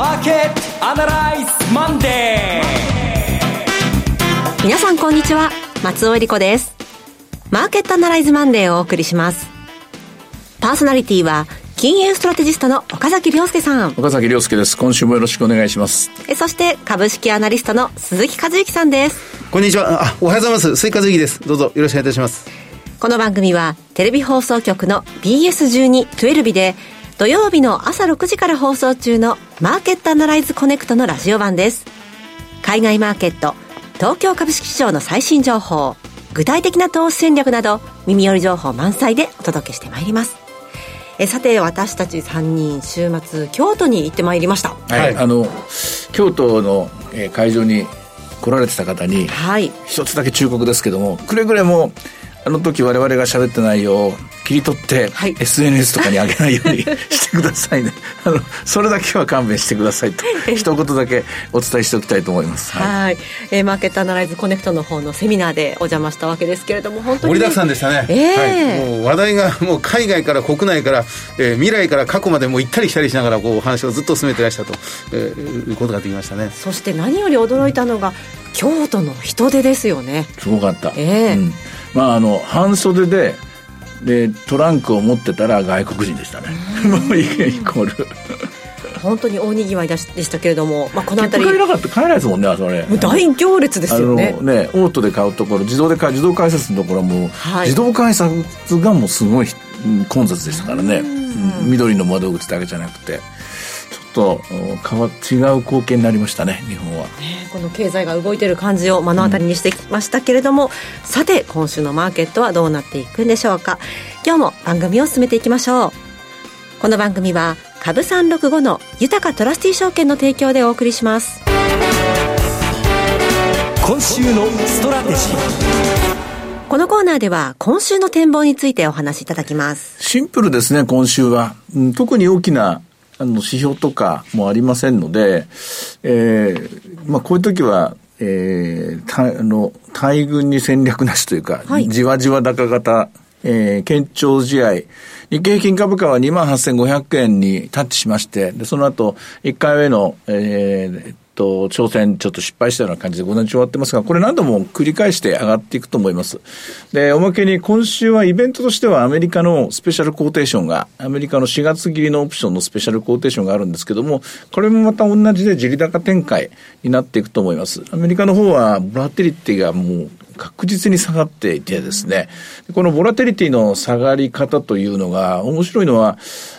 マーケットアナライズマンデー皆さんこんにちは。松尾英里子です。マーケットアナライズマンデーをお送りします。パーソナリティは金融ストラテジストの岡崎良介さん。岡崎良介です。今週もよろしくお願いします。えそして株式アナリストの鈴木一之さんです。こんにちは。あおはようございます。鈴木一之です。どうぞよろしくお願いいたします。この番組はテレビ放送局の BS12-12 で土曜日の朝6時から放送中のマーケットアナライズコネクトのラジオ版です。海外マーケット、東京株式市場の最新情報、具体的な投資戦略など耳寄り情報満載でお届けしてまいります。えさて私たち3人週末京都に行ってまいりましたはい、あの京都の、えー、会場に来られてた方に、はい、一つだけ忠告ですけどもくれぐれもあの時我々が喋った内容を切り取って、はい、SNS とかに上げないようにしてくださいね。あのそれだけは勘弁してくださいと。一言だけお伝えしておきたいと思います。はい。えー、マーケットアナライズコネクトの方のセミナーでお邪魔したわけですけれども本当に、ね、盛りだくさんでしたね、えー、はい、もう話題がもう海外から国内から、えー、未来から過去までもう行ったり来たりしながらこうお話をずっと進めてらしたと、えー、いうことができましたね。そして何より驚いたのが京都の人手ですよね。すごかった。ええ。ーうんまああの半袖ででトランクを持ってたら外国人でしたね。もうイコール。本当に大にぎわいでしたけれども、まあ、この辺り。帰らなかった。買えないですもんねそれ大行列ですよね。ねオートで買うところ自動で買自動改札のところも、はい、自動改札がもうすごい混雑でしたからね。緑の窓口だけじゃなくてと変わ違う光景になりましたね日本は、ね、この経済が動いてる感じを目の当たりにしてきましたけれども、うん、さて今週のマーケットはどうなっていくんでしょうか。今日も番組を進めていきましょう。この番組は株365の豊トラスティ証券の提供でお送りします。今週のストラテジー。このコーナーでは今週の展望についてお話しいただきます。シンプルですね、今週は。特に大きなあの、指標とかもありませんので、えー、まあ、こういう時は、えー、たあの、大軍に戦略なしというか、はい、じわじわ高型、えー、堅調試合、日経平均株価は28,500円にタッチしまして、で、その後、1回目の、えー、と、挑戦ちょっと失敗したような感じで午前中終わってますが、これ何度も繰り返して上がっていくと思います。で、おまけに今週はイベントとしてはアメリカのスペシャルコーテーションが、アメリカの4月切りのオプションのスペシャルコーテーションがあるんですけども、これもまた同じで地利高展開になっていくと思います。アメリカの方は、ボラテリティがもう確実に下がっていてですね、このボラテリティの下がり方というのが、面白いのは、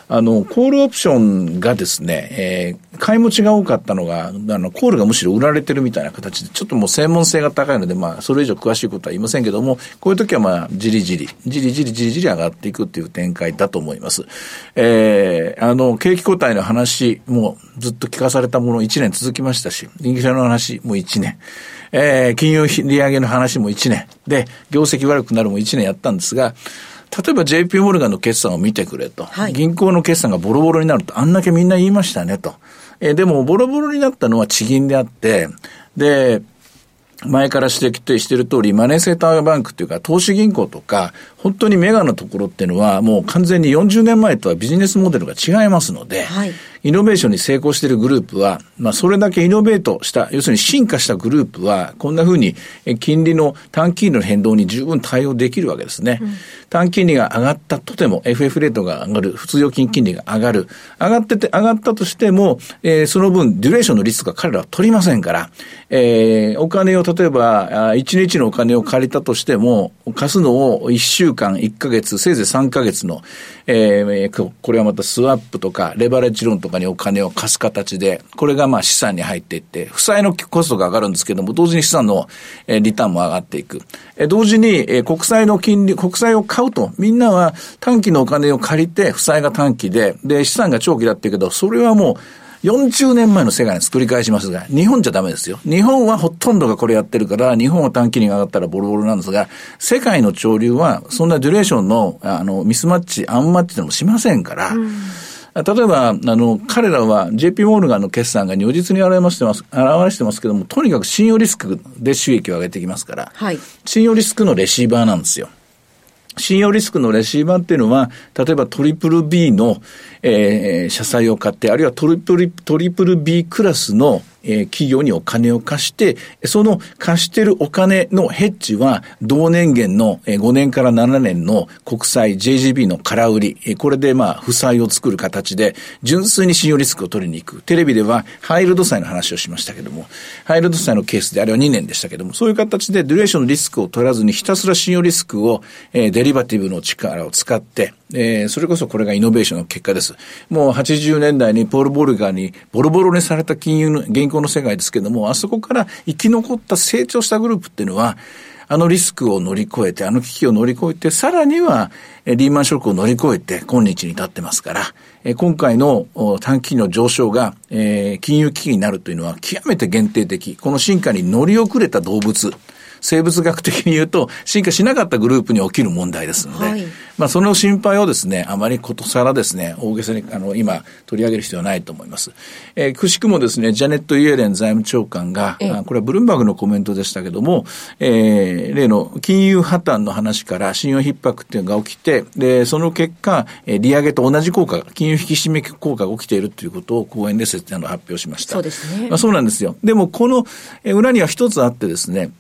あの、コールオプションがですね、えー、買い持ちが多かったのが、あの、コールがむしろ売られてるみたいな形で、ちょっともう専門性が高いので、まあ、それ以上詳しいことは言いませんけども、こういう時はまあ、じりじり、じりじりじりじり上がっていくっていう展開だと思います。えー、あの、景気後退の話もずっと聞かされたもの1年続きましたし、人気者の話も1年。えー、金融利上げの話も1年。で、業績悪くなるも1年やったんですが、例えば JP モルガンの決算を見てくれと。はい、銀行の決算がボロボロになると、あんだけみんな言いましたねと。えー、でも、ボロボロになったのは地銀であって、で、前から指摘している通り、マネーセーターバンクっていうか、投資銀行とか、本当にメガのところっていうのは、もう完全に40年前とはビジネスモデルが違いますので、はい、イノベーションに成功しているグループは、まあ、それだけイノベートした、要するに進化したグループは、こんなふうに、金利の短期利の変動に十分対応できるわけですね。うん、短期利が上がったとても、FF レートが上がる、普通預金金利が上がる。上がってて、上がったとしても、えー、その分、デュレーションのリスクが彼らは取りませんから、えー、お金を、例えば、1日のお金を借りたとしても、貸すのを1週間、1ヶ月、せいぜい3ヶ月の、えー、これはまたスワップとか、レバレッジローンとかにお金を貸す形で、これがまあ資産に入っていって、負債のコストが上がるんですけども、同時に資産の、えリターンも上がっていく。え同時に、え国債の金利、国債を買うと、みんなは短期のお金を借りて、負債が短期で、で、資産が長期だって言うけど、それはもう、40年前の世界に作り返しますが、日本じゃダメですよ。日本はほとんどがこれやってるから、日本は短期に上がったらボロボロなんですが、世界の潮流は、そんなデュレーションの、あの、ミスマッチ、アンマッチでもしませんから、うん例えば、あの、彼らは JP モルガンの決算が如実に表してます、表してますけども、とにかく信用リスクで収益を上げてきますから、はい、信用リスクのレシーバーなんですよ。信用リスクのレシーバーっていうのは、例えばトリプル B の、えー、社債を買って、あるいはトリプル、トリプル B クラスの、えー、企業にお金を貸して、その貸してるお金のヘッジは、同年限の5年から7年の国債 JGB の空売り、これでまあ、負債を作る形で、純粋に信用リスクを取りに行く。テレビでは、ハイルド債の話をしましたけども、ハイルド債のケースで、あれは2年でしたけども、そういう形でデュレーションのリスクを取らずに、ひたすら信用リスクを、えー、デリバティブの力を使って、えー、それこそこれがイノベーションの結果です。もう80年代にポール・ボルガーにボロボロにされた金融の、銀行の世界ですけども、あそこから生き残った成長したグループっていうのは、あのリスクを乗り越えて、あの危機を乗り越えて、さらには、リーマンショックを乗り越えて、今日に至ってますから、今回の短期の上昇が、金融危機になるというのは極めて限定的。この進化に乗り遅れた動物。生物学的に言うと、進化しなかったグループに起きる問題ですので、はい、まあ、その心配をですね、あまりことさらですね、大げさに、あの、今、取り上げる必要はないと思います。えー、くしくもですね、ジャネット・イエレン財務長官が、あこれはブルームバーグのコメントでしたけども、えー、例の金融破綻の話から信用逼迫っていうのが起きて、で、その結果、利上げと同じ効果金融引き締め効果が起きているということを講演で発表しました。そうですね。まあ、そうなんですよ。でも、この裏には一つあってですね、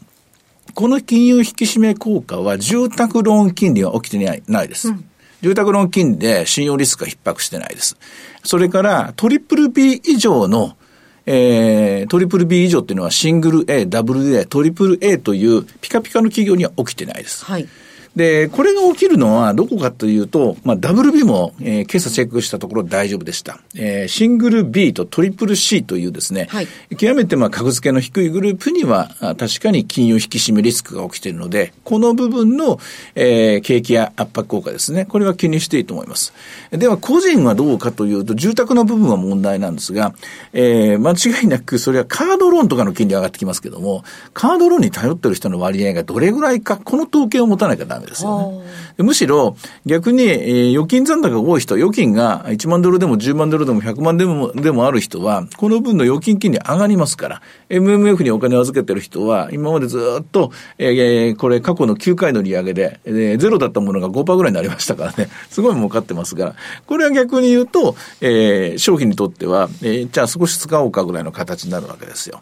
この金融引き締め効果は住宅ローン金利は起きてないないです。うん、住宅ローン金利で信用リスクが逼迫してないです。それからトリプル B 以上のえー、トリプル B 以上っていうのはシングル A、ダブル A、トリプル A というピカピカの企業には起きてないです。はい。で、これが起きるのはどこかというと、まあ、WB も、えー、今朝チェックしたところ大丈夫でした。えー、シングル B とトリプル C というですね、はい、極めてまあ格付けの低いグループには、確かに金融引き締めリスクが起きているので、この部分の、えー、景気や圧迫効果ですね、これは気にしていいと思います。では、個人はどうかというと、住宅の部分は問題なんですが、えー、間違いなくそれはカードローンとかの金利上がってきますけども、カードローンに頼ってる人の割合がどれぐらいか、この統計を持たなきゃダメダメですよね。むしろ、逆に、えー、預金残高が多い人、預金が1万ドルでも10万ドルでも100万でもでもある人は、この分の預金金利上がりますから、MMF にお金を預けてる人は、今までずっと、えー、これ過去の9回の利上げで、えー、ゼロだったものが5%ぐらいになりましたからね、すごい儲かってますから、これは逆に言うと、えー、商品にとっては、えー、じゃあ少し使おうかぐらいの形になるわけですよ。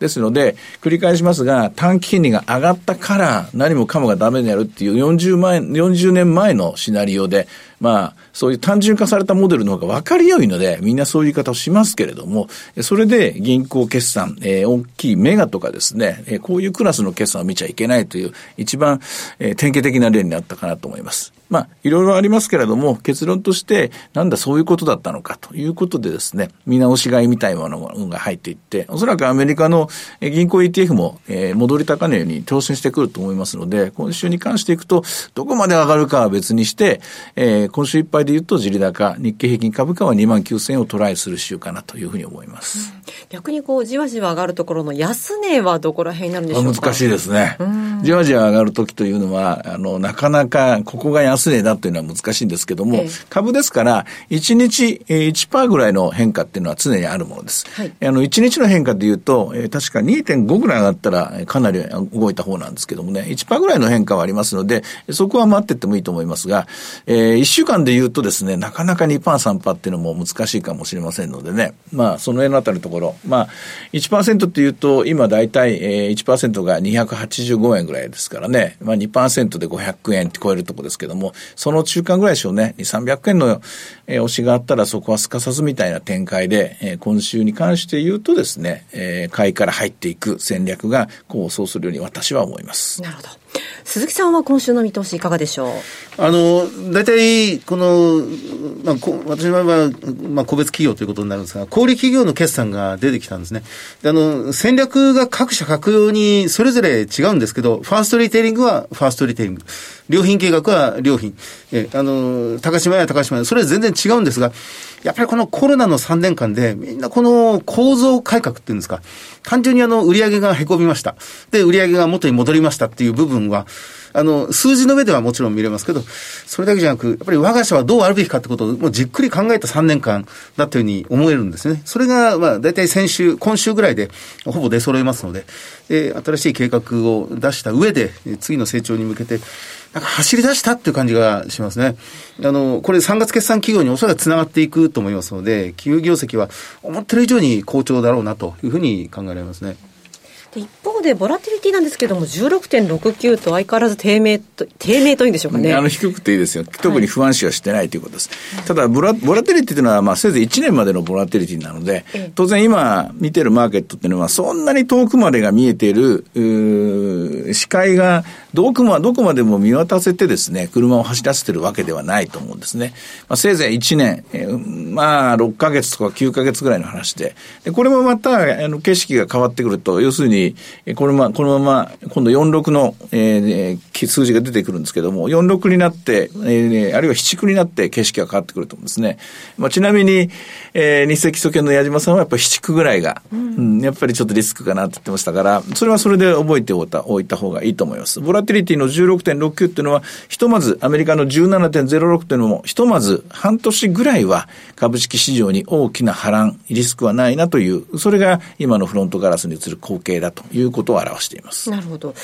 ですので、繰り返しますが、短期金利が上がったから何もかもがダメになるっていう40万円、40年前のシナリオで、まあ、そういう単純化されたモデルの方が分かりよいので、みんなそういう言い方をしますけれども、それで銀行決算、えー、大きいメガとかですね、えー、こういうクラスの決算を見ちゃいけないという、一番、えー、典型的な例になったかなと思います。まあ、いろいろありますけれども、結論として、なんだそういうことだったのかということでですね、見直し買いみたいなものが入っていって、おそらくアメリカの銀行 ETF も、えー、戻り高値に挑戦してくると思いますので、今週に関していくと、どこまで上がるかは別にして、えー、今週いっぱいで言うと、地利高、日経平均株価は2万9000円をトライする週かなというふうに思います。うん、逆にこう、じわじわ上がるところの安値はどこら辺になるんでしょうか？難しいですね。じわじわ上がるときというのは、あの、なかなかここが安値だというのは難しいんですけども、えー、株ですから、1日1%ぐらいの変化っていうのは常にあるものです。はい、あの、1日の変化で言うと、えー、確か2.5ぐらい上がったらかなり動いた方なんですけどもね、1%ぐらいの変化はありますので、そこは待ってってもいいと思いますが、えー、1週間で言うとですね、なかなか2%、3%っていうのも難しいかもしれませんのでね、まあ、その辺のあたりのところ、まあ、1%っていうと、今大体、えー、1%が285円ぐらいですからね、まあ2%で500円って超えるところですけども、その中間ぐらいでしょうね、2、300円の、えー、押しがあったらそこはすかさずみたいな展開で、えー、今週に関して言うとですね、えー、買いから入っていく戦略が構想するように私は思います。なるほど。鈴木さんは今週の見通しいかがでしょう？あの、大体、この、まあ、私の場合は、まあ、個別企業ということになるんですが、小売企業の決算が出てきたんですね。あの、戦略が各社各用にそれぞれ違うんですけど、ファーストリテイリングはファーストリテイリング。良品計画は良品。え、あの、高島屋は高島屋。それは全然違うんですが、やっぱりこのコロナの3年間で、みんなこの構造改革っていうんですか、単純にあの、売上が凹みました。で、売上が元に戻りましたっていう部分は、あの、数字の上ではもちろん見れますけど、それだけじゃなく、やっぱり我が社はどうあるべきかってことをもうじっくり考えた3年間だというふうに思えるんですね。それが、まあ、大体先週、今週ぐらいでほぼ出揃いますので、で、新しい計画を出した上で、次の成長に向けて、なんか走り出したっていう感じがしますね。あの、これ3月決算企業におそらく繋がっていくと思いますので、企業業績は思ってる以上に好調だろうなというふうに考えられますね。一方で、ボラティリティなんですけども、16.69と相変わらず低迷と、低迷というんでしょうかね。あの、低くていいですよ。特に不安視はしてないということです。はい、ただボラ、ボラティリティというのは、まあ、せいぜい1年までのボラティリティなので、当然今見てるマーケットっていうのは、そんなに遠くまでが見えている、視界がどこまどこまでも見渡せてですね、車を走らせてるわけではないと思うんですね。まあ、せいぜい1年、えー、まあ、6ヶ月とか9ヶ月ぐらいの話で。で、これもまた、あの、景色が変わってくると、要するに、このま、このまま、今度46の、えー、数字が出てくるんですけども、46になって、えー、あるいは79になって景色が変わってくると思うんですね。まあ、ちなみに、えー、日赤基礎研の矢島さんはやっぱり79ぐらいが、うん、うん、やっぱりちょっとリスクかなって言ってましたから、それはそれで覚えておいた、おいた方がいいと思います。ボラティリティの16.69っていうのは、ひとまずアメリカの17.06っていうのも、ひとまず半年ぐらいは株式市場に大きな波乱、リスクはないなという、それが今のフロントガラスに映る光景だということを表しています。なるほど。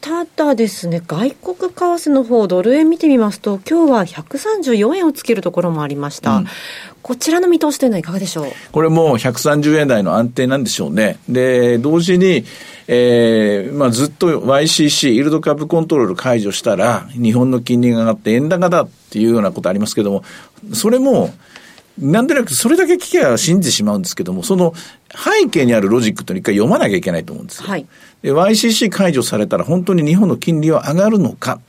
ただですね、外国為替の方、ドル円見てみますと、今日は134円をつけるところもありました。うん、こちらの見通しというのはいかがでしょう？これも130円台の安定なんでしょうね。で、同時に、えー、まあずっと YCC、イールドカップコントロール解除したら、日本の金利が上がって円高だっていうようなことありますけども、それも、なんでなくそれだけ聞けば信じてしまうんですけども、その背景にあるロジックというのを一回読まなきゃいけないと思うんですよ。はい。で、YCC 解除されたら本当に日本の金利は上がるのか。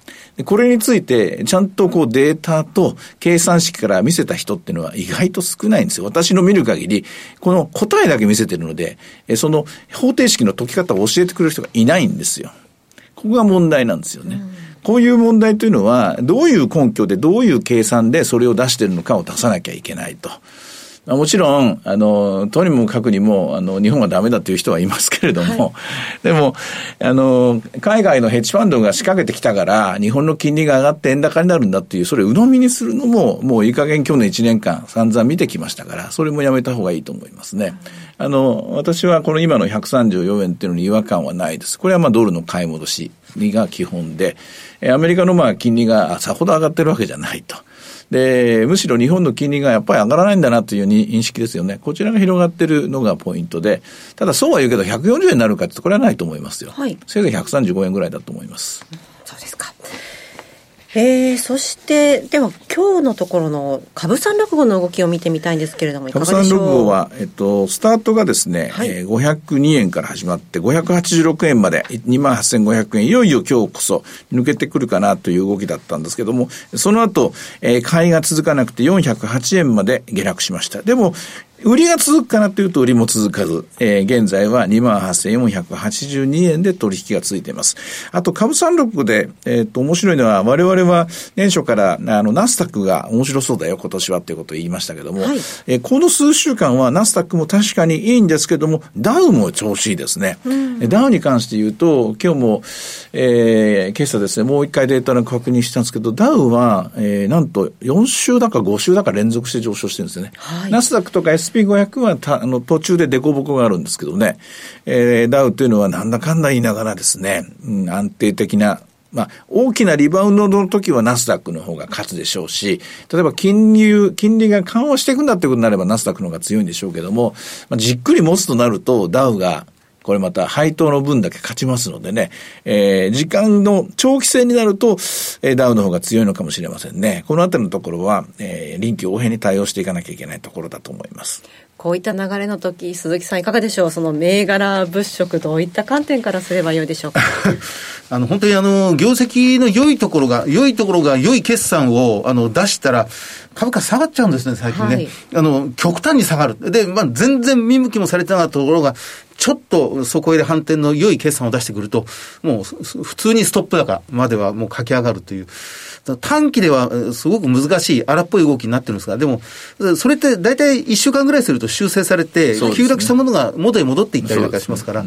これについて、ちゃんとこうデータと計算式から見せた人っていうのは意外と少ないんですよ。私の見る限り、この答えだけ見せてるので、その方程式の解き方を教えてくれる人がいないんですよ。ここが問題なんですよね。うんこういう問題というのは、どういう根拠でどういう計算でそれを出しているのかを出さなきゃいけないと。もちろん、あの、とにもかくにも、あの、日本はダメだという人はいますけれども、はい、でも、あの、海外のヘッジファンドが仕掛けてきたから、日本の金利が上がって円高になるんだっていう、それを鵜呑みにするのも、もういい加減去年1年間散々見てきましたから、それもやめた方がいいと思いますね。あの、私はこの今の134円っていうのに違和感はないです。これはまあドルの買い戻しが基本で、アメリカのまあ金利がさほど上がってるわけじゃないと。で、むしろ日本の金利がやっぱり上がらないんだなという認識ですよね。こちらが広がってるのがポイントで、ただそうは言うけど140円になるかってこれはないと思いますよ。はい。せいぜい135円ぐらいだと思います。えー、そして、では今日のところの株三六五の動きを見てみたいんですけれども、いかがでしょう？株三六五は、えっと、スタートがですね、はい。えー、502円から始まって、586円まで、2万8500円、いよいよ今日こそ抜けてくるかなという動きだったんですけども、その後、えー、買いが続かなくて408円まで下落しました。でも、売りが続くかなというと売りも続かず、えー、現在は28,482円で取引が続いています。あと、株三六で、えっ、ー、と、面白いのは、我々は年初から、あの、ナスタックが面白そうだよ、今年はということを言いましたけども、はい、えー、この数週間はナスタックも確かにいいんですけども、ダウも調子いいですね。うん、ダウに関して言うと、今日も、えー、今朝ですね、もう一回データの確認したんですけど、ダウは、えー、なんと4週だか5週だか連続して上昇してるんですよね。はい、ナスダックとか SP500 はたあの途中で凸凹があるんですけどね、えー、ダウというのはなんだかんだ言いながらですね、うん、安定的なまあ、大きなリバウンドの時はナスダックの方が勝つでしょうし、例えば金融、金利が緩和していくんだってことになればナスダックの方が強いんでしょうけども、まあ、じっくり持つとなるとダウがこれまた配当の分だけ勝ちますのでね、えー、時間の長期戦になると、えー、ダウの方が強いのかもしれませんね。このあたりのところは、えー、臨機応変に対応していかなきゃいけないところだと思います。こういった流れの時、鈴木さんいかがでしょう？その銘柄物色、どういった観点からすればよいでしょうか？あの、本当にあの、業績の良いところが、良いところが良い決算を、あの、出したら、株価下がっちゃうんですね、最近ね。はい、あの、極端に下がる。で、まあ、全然見向きもされてなかったところが、ちょっとそこへ反転の良い決算を出してくると、もう普通にストップ高まではもう駆け上がるという。短期ではすごく難しい荒っぽい動きになってるんですが、でも、それって大体1週間ぐらいすると修正されて、急落したものが元に戻っていったりなんかしますから、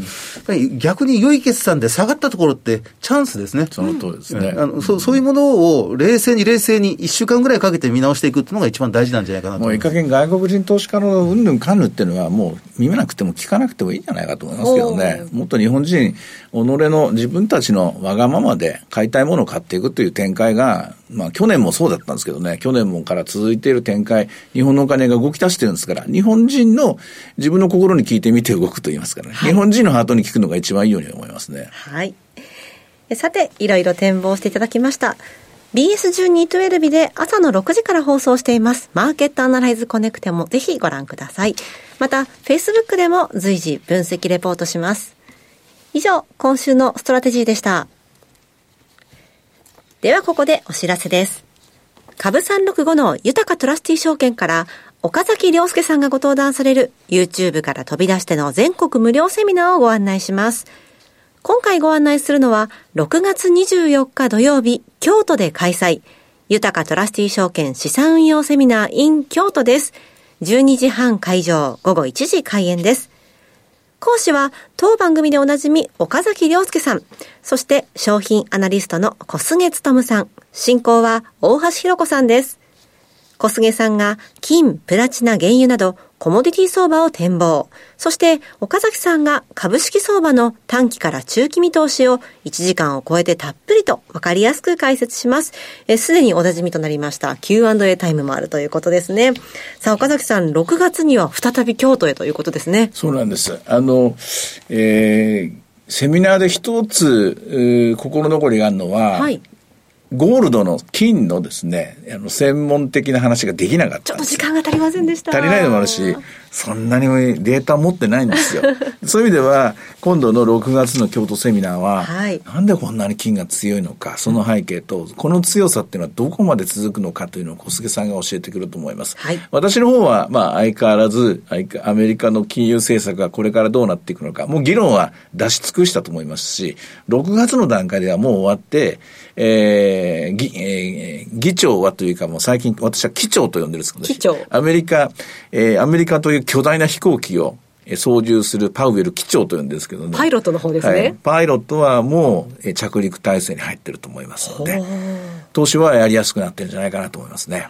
逆に良い決算で下がったところってチャンスですね。その通りですね。あのそうそういうものを冷静に冷静に1週間ぐらいかけて見直していくっていうのが一番大事なんじゃないかなともういい加減外国人投資家のうんぬんかんぬっていうのはもう見なくても聞かなくてもいいんじゃないかと思いますけどね。もっと日本人、己の自分たちのわがままで買いたいものを買っていくという展開が、まあ去年もそうだったんですけどね、去年もから続いている展開、日本のお金が動き出してるんですから、日本人の自分の心に聞いてみて動くと言いますからね。日本人のハートに聞くのが一番いいように思いますね。はい。えさて、いろいろ展望していただきました。BS1212 日で朝の6時から放送しています。マーケットアナライズコネクテもぜひご覧ください。また、Facebook でも随時分析レポートします。以上、今週のストラテジーでした。ではここでお知らせです。株365の豊トラスティ証券から岡崎良介さんがご登壇される YouTube から飛び出しての全国無料セミナーをご案内します。今回ご案内するのは6月24日土曜日京都で開催豊トラスティ証券資産運用セミナー in 京都です。12時半会場午後1時開演です。講師は当番組でおなじみ岡崎良介さん、そして商品アナリストの小菅勤さん、進行は大橋弘子さんです。小菅さんが金、プラチナ、原油などコモディティ相場を展望。そして岡崎さんが株式相場の短期から中期見通しを1時間を超えてたっぷりとわかりやすく解説します。えすでにおなじみとなりました Q&A タイムもあるということですね。さあ岡崎さん、6月には再び京都へということですね。そうなんです。あの、えー、セミナーで一つ、えー心残りがあるのは、はい。ゴールドの金のですね、あの、専門的な話ができなかっちょっと時。間が足りませんでした。足りないのもあるし、そんなにデータ持ってないんですよ。そういう意味では、今度の6月の京都セミナーは、はいなんでこんなに金が強いのか、その背景と、この強さっていうのはどこまで続くのかというのを小菅さんが教えてくると思います。はい私の方は、まあ、相変わらず、アメリカの金融政策がこれからどうなっていくのか、もう議論は出し尽くしたと思いますし、6月の段階ではもう終わって、えー議えー議長はというかもう最近私は機長と呼んでるんですけど、アメリカ、えーアメリカという巨大な飛行機をえー操縦するパウエル機長と呼んでるんですけどね。パイロットの方ですねはいパイロットはもうえー着陸体制に入ってると思いますので、投資はやりやすくなってるんじゃないかなと思いますね。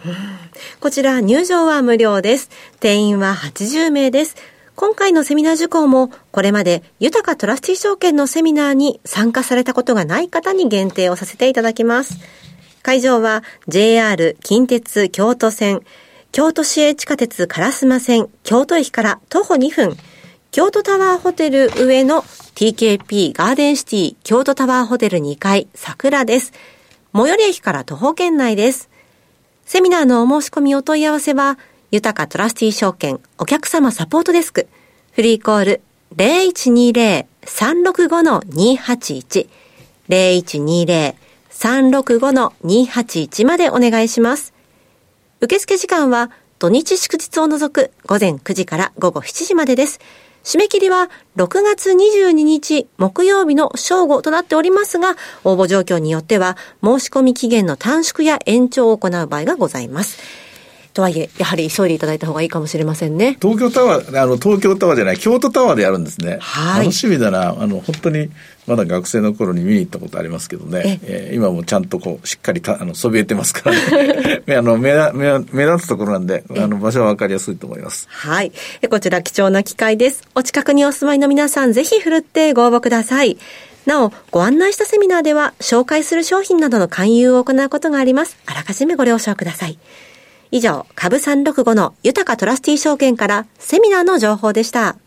こちら入場は無料です。定員は80名です。今回のセミナー受講も、これまで豊かトラスティ証券のセミナーに参加されたことがない方に限定をさせていただきます。会場は JR 近鉄京都線、京都市営地下鉄烏丸線京都駅から徒歩2分、京都タワーホテル上の TKP ガーデンシティ京都タワーホテル2階桜です。最寄り駅から徒歩圏内です。セミナーのお申し込みお問い合わせは、豊かトラスティ証券お客様サポートデスク、フリーコール0120-365-281、0120-365-281までお願いします。受付時間は土日祝日を除く午前9時から午後7時までです。締め切りは6月22日木曜日の正午となっておりますが、応募状況によっては申し込み期限の短縮や延長を行う場合がございます。とはいえ、やはり急いでいただいた方がいいかもしれませんね。東京タワー、あの、東京タワーじゃない、京都タワーでやるんですね。はい楽しみだな。あの、本当に、まだ学生の頃に見に行ったことありますけどね。えー今もちゃんとこう、しっかりた、あの、そびえてますからね。あの、目立、目立目立つところなんで、あの、場所はわかりやすいと思います。はい。えこちら貴重な機会です。お近くにお住まいの皆さん、ぜひふるってご応募ください。なお、ご案内したセミナーでは、紹介する商品などの勧誘を行うことがあります。あらかじめご了承ください。以上、株365の豊かトラスティ証券からセミナーの情報でした。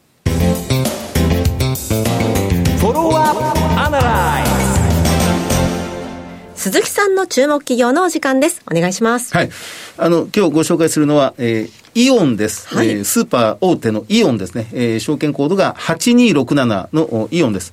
鈴木さんの注目企業のお時間です。お願いします。はい。あの、今日ご紹介するのは、えーイオンです、はいえースーパー大手のイオンですね。えー証券コードが8267のおイオンです。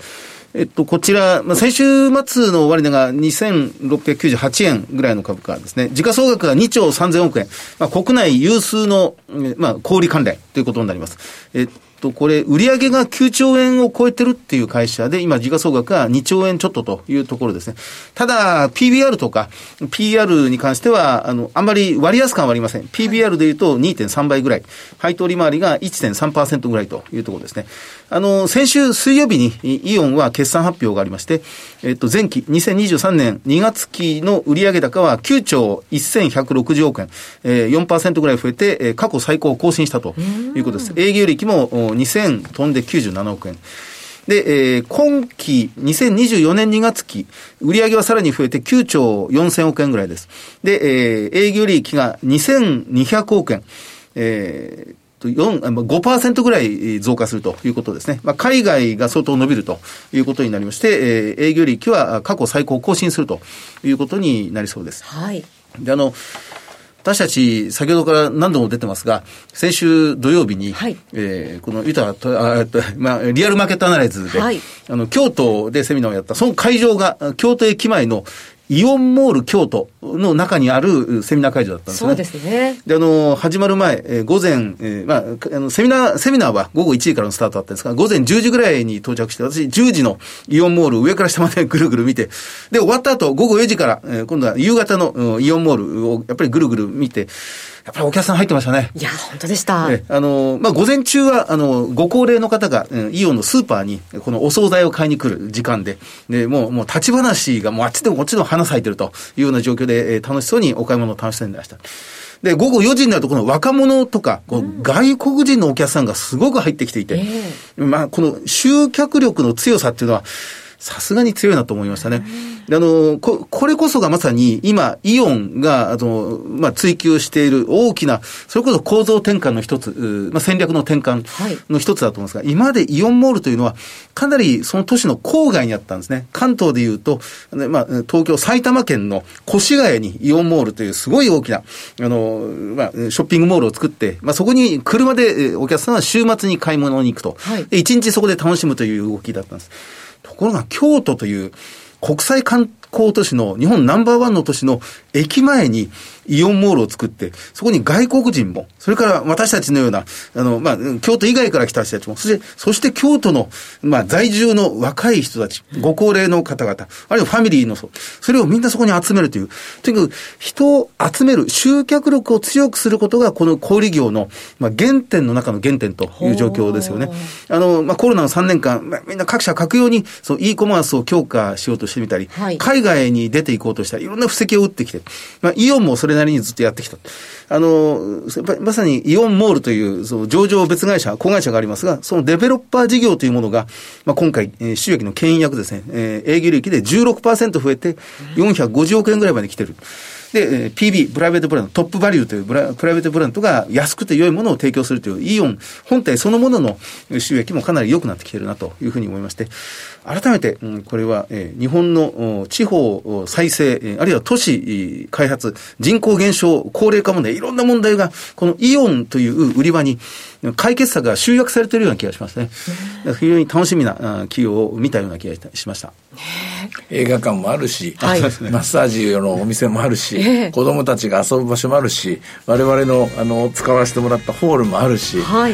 えっと、こちら、まあ、先週末の終値が2698円ぐらいの株価ですね。時価総額が2兆3000億円。まあ、国内有数の、えーまあ、小売関連ということになります。えっと、これ、売上が9兆円を超えてるっていう会社で、今、時価総額が2兆円ちょっとというところですね。ただ、PBR とか、PR に関しては、あの、あんまり割安感はありません。PBR で言うと2.3倍ぐらい。配当利回りが1.3%ぐらいというところですね。あの、先週水曜日にイオンは決算発表がありまして、えっと、前期、2023年2月期の売上高は9兆1160億円、えー、4%ぐらい増えて、えー、過去最高を更新したということです。営業利益も2000飛んで97億円。で、えー、今期、2024年2月期、売上はさらに増えて9兆4000億円ぐらいです。で、えー、営業利益が2200億円。えー5%ぐらい増加するということですね。まあ、海外が相当伸びるということになりまして、えー、営業利益は過去最高更新するということになりそうです。はい。で、あの、私たち、先ほどから何度も出てますが、先週土曜日に、はい、えー、このユタあ、まあ、リアルマーケットアナライズで、はい、あの、京都でセミナーをやった、その会場が、京都駅前のイオンモール京都の中にあるセミナー会場だったんですね。そうですね。で、あの、始まる前、えー、午前、えー、まあ、あの、セミナー、セミナーは午後1時からのスタートだったんですが、午前10時ぐらいに到着して、私10時のイオンモール上から下まで ぐるぐる見て、で、終わった後、午後4時から、えー、今度は夕方のイオンモールをやっぱりぐるぐる見て、やっぱりお客さん入ってましたね。いや、本当でした。え、あの、まあ、午前中は、あの、ご高齢の方が、うん、イオンのスーパーに、このお惣菜を買いに来る時間で、で、もう、もう立ち話がもうあっちでもこっちでも花咲いてるというような状況で、えー、楽しそうにお買い物を楽しんでました。で、午後4時になると、この若者とか、こう外国人のお客さんがすごく入ってきていて、えー、まあ、この集客力の強さっていうのは、さすがに強いなと思いましたね。あの、こ、これこそがまさに今、イオンが、あの、まあ、追求している大きな、それこそ構造転換の一つ、まあ、戦略の転換の一つだと思うんですが、はい、今までイオンモールというのは、かなりその都市の郊外にあったんですね。関東でいうと、まあ、東京、埼玉県の越谷にイオンモールというすごい大きな、あの、まあ、ショッピングモールを作って、まあ、そこに車でお客さんは週末に買い物に行くと。はい、一日そこで楽しむという動きだったんです。ところが京都という国際観光都市の、日本ナンバーワンの都市の駅前にイオンモールを作って、そこに外国人も、それから私たちのような、あの、まあ、京都以外から来た人たちも、そして、そして京都の、まあ、在住の若い人たち、ご高齢の方々、あるいはファミリーのそそれをみんなそこに集めるという、とにかく人を集める、集客力を強くすることが、この小売業の、まあ、原点の中の原点という状況ですよね。あの、まあ、コロナの3年間、まあ、みんな各社各用に、そう、e コマースを強化しようとしてみたり、はい、海外に出ていこうとしたり、いろんな布石を打ってきて、まあ、イオンもそれなりにずっとやってきた。あの、まさにイオンモールという、その上場別会社、子会社がありますが、そのデベロッパー事業というものが、まあ、今回、え、収益の牽引役ですね、えー、営業利益で16%増えて、450億円ぐらいまで来てる。で、PB、プライベートブランド、トップバリューというプライベートブランドが安くて良いものを提供するというイオン本体そのものの収益もかなり良くなってきてるなというふうに思いまして、改めて、うん、これは、えー、日本の地方再生、あるいは都市開発、人口減少、高齢化もね、いろんな問題が、このイオンという売り場に解決策が集約されているような気がしますね。非常に楽しみな企業を見たような気がしました。映画館もあるし、はい、マッサージのお店もあるし、えー、子供たちが遊ぶ場所もあるし、我々のあの使わせてもらったホールもあるし、はい、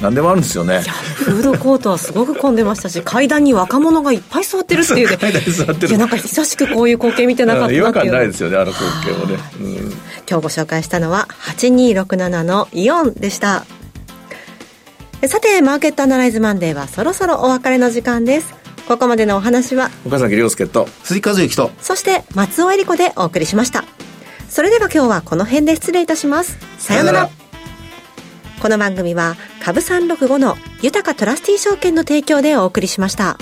何でもあるんですよね。フードコートはすごく混んでましたし階段に若者がいっぱい座ってるっていう。ね階段に座ってる。いやなんか久しくこういう光景見てなかったなっていう。違和感ないですよねあの光景もね、うん、今日ご紹介したのは8267のイオンでした。さてマーケットアナライズマンデーはそろそろお別れの時間ですここまでのお話は岡崎亮介と鈴木和之とそして松尾恵里子でお送りしました。それでは今日はこの辺で失礼いたします。さようなら。この番組は株365の豊かトラスティ証券の提供でお送りしました。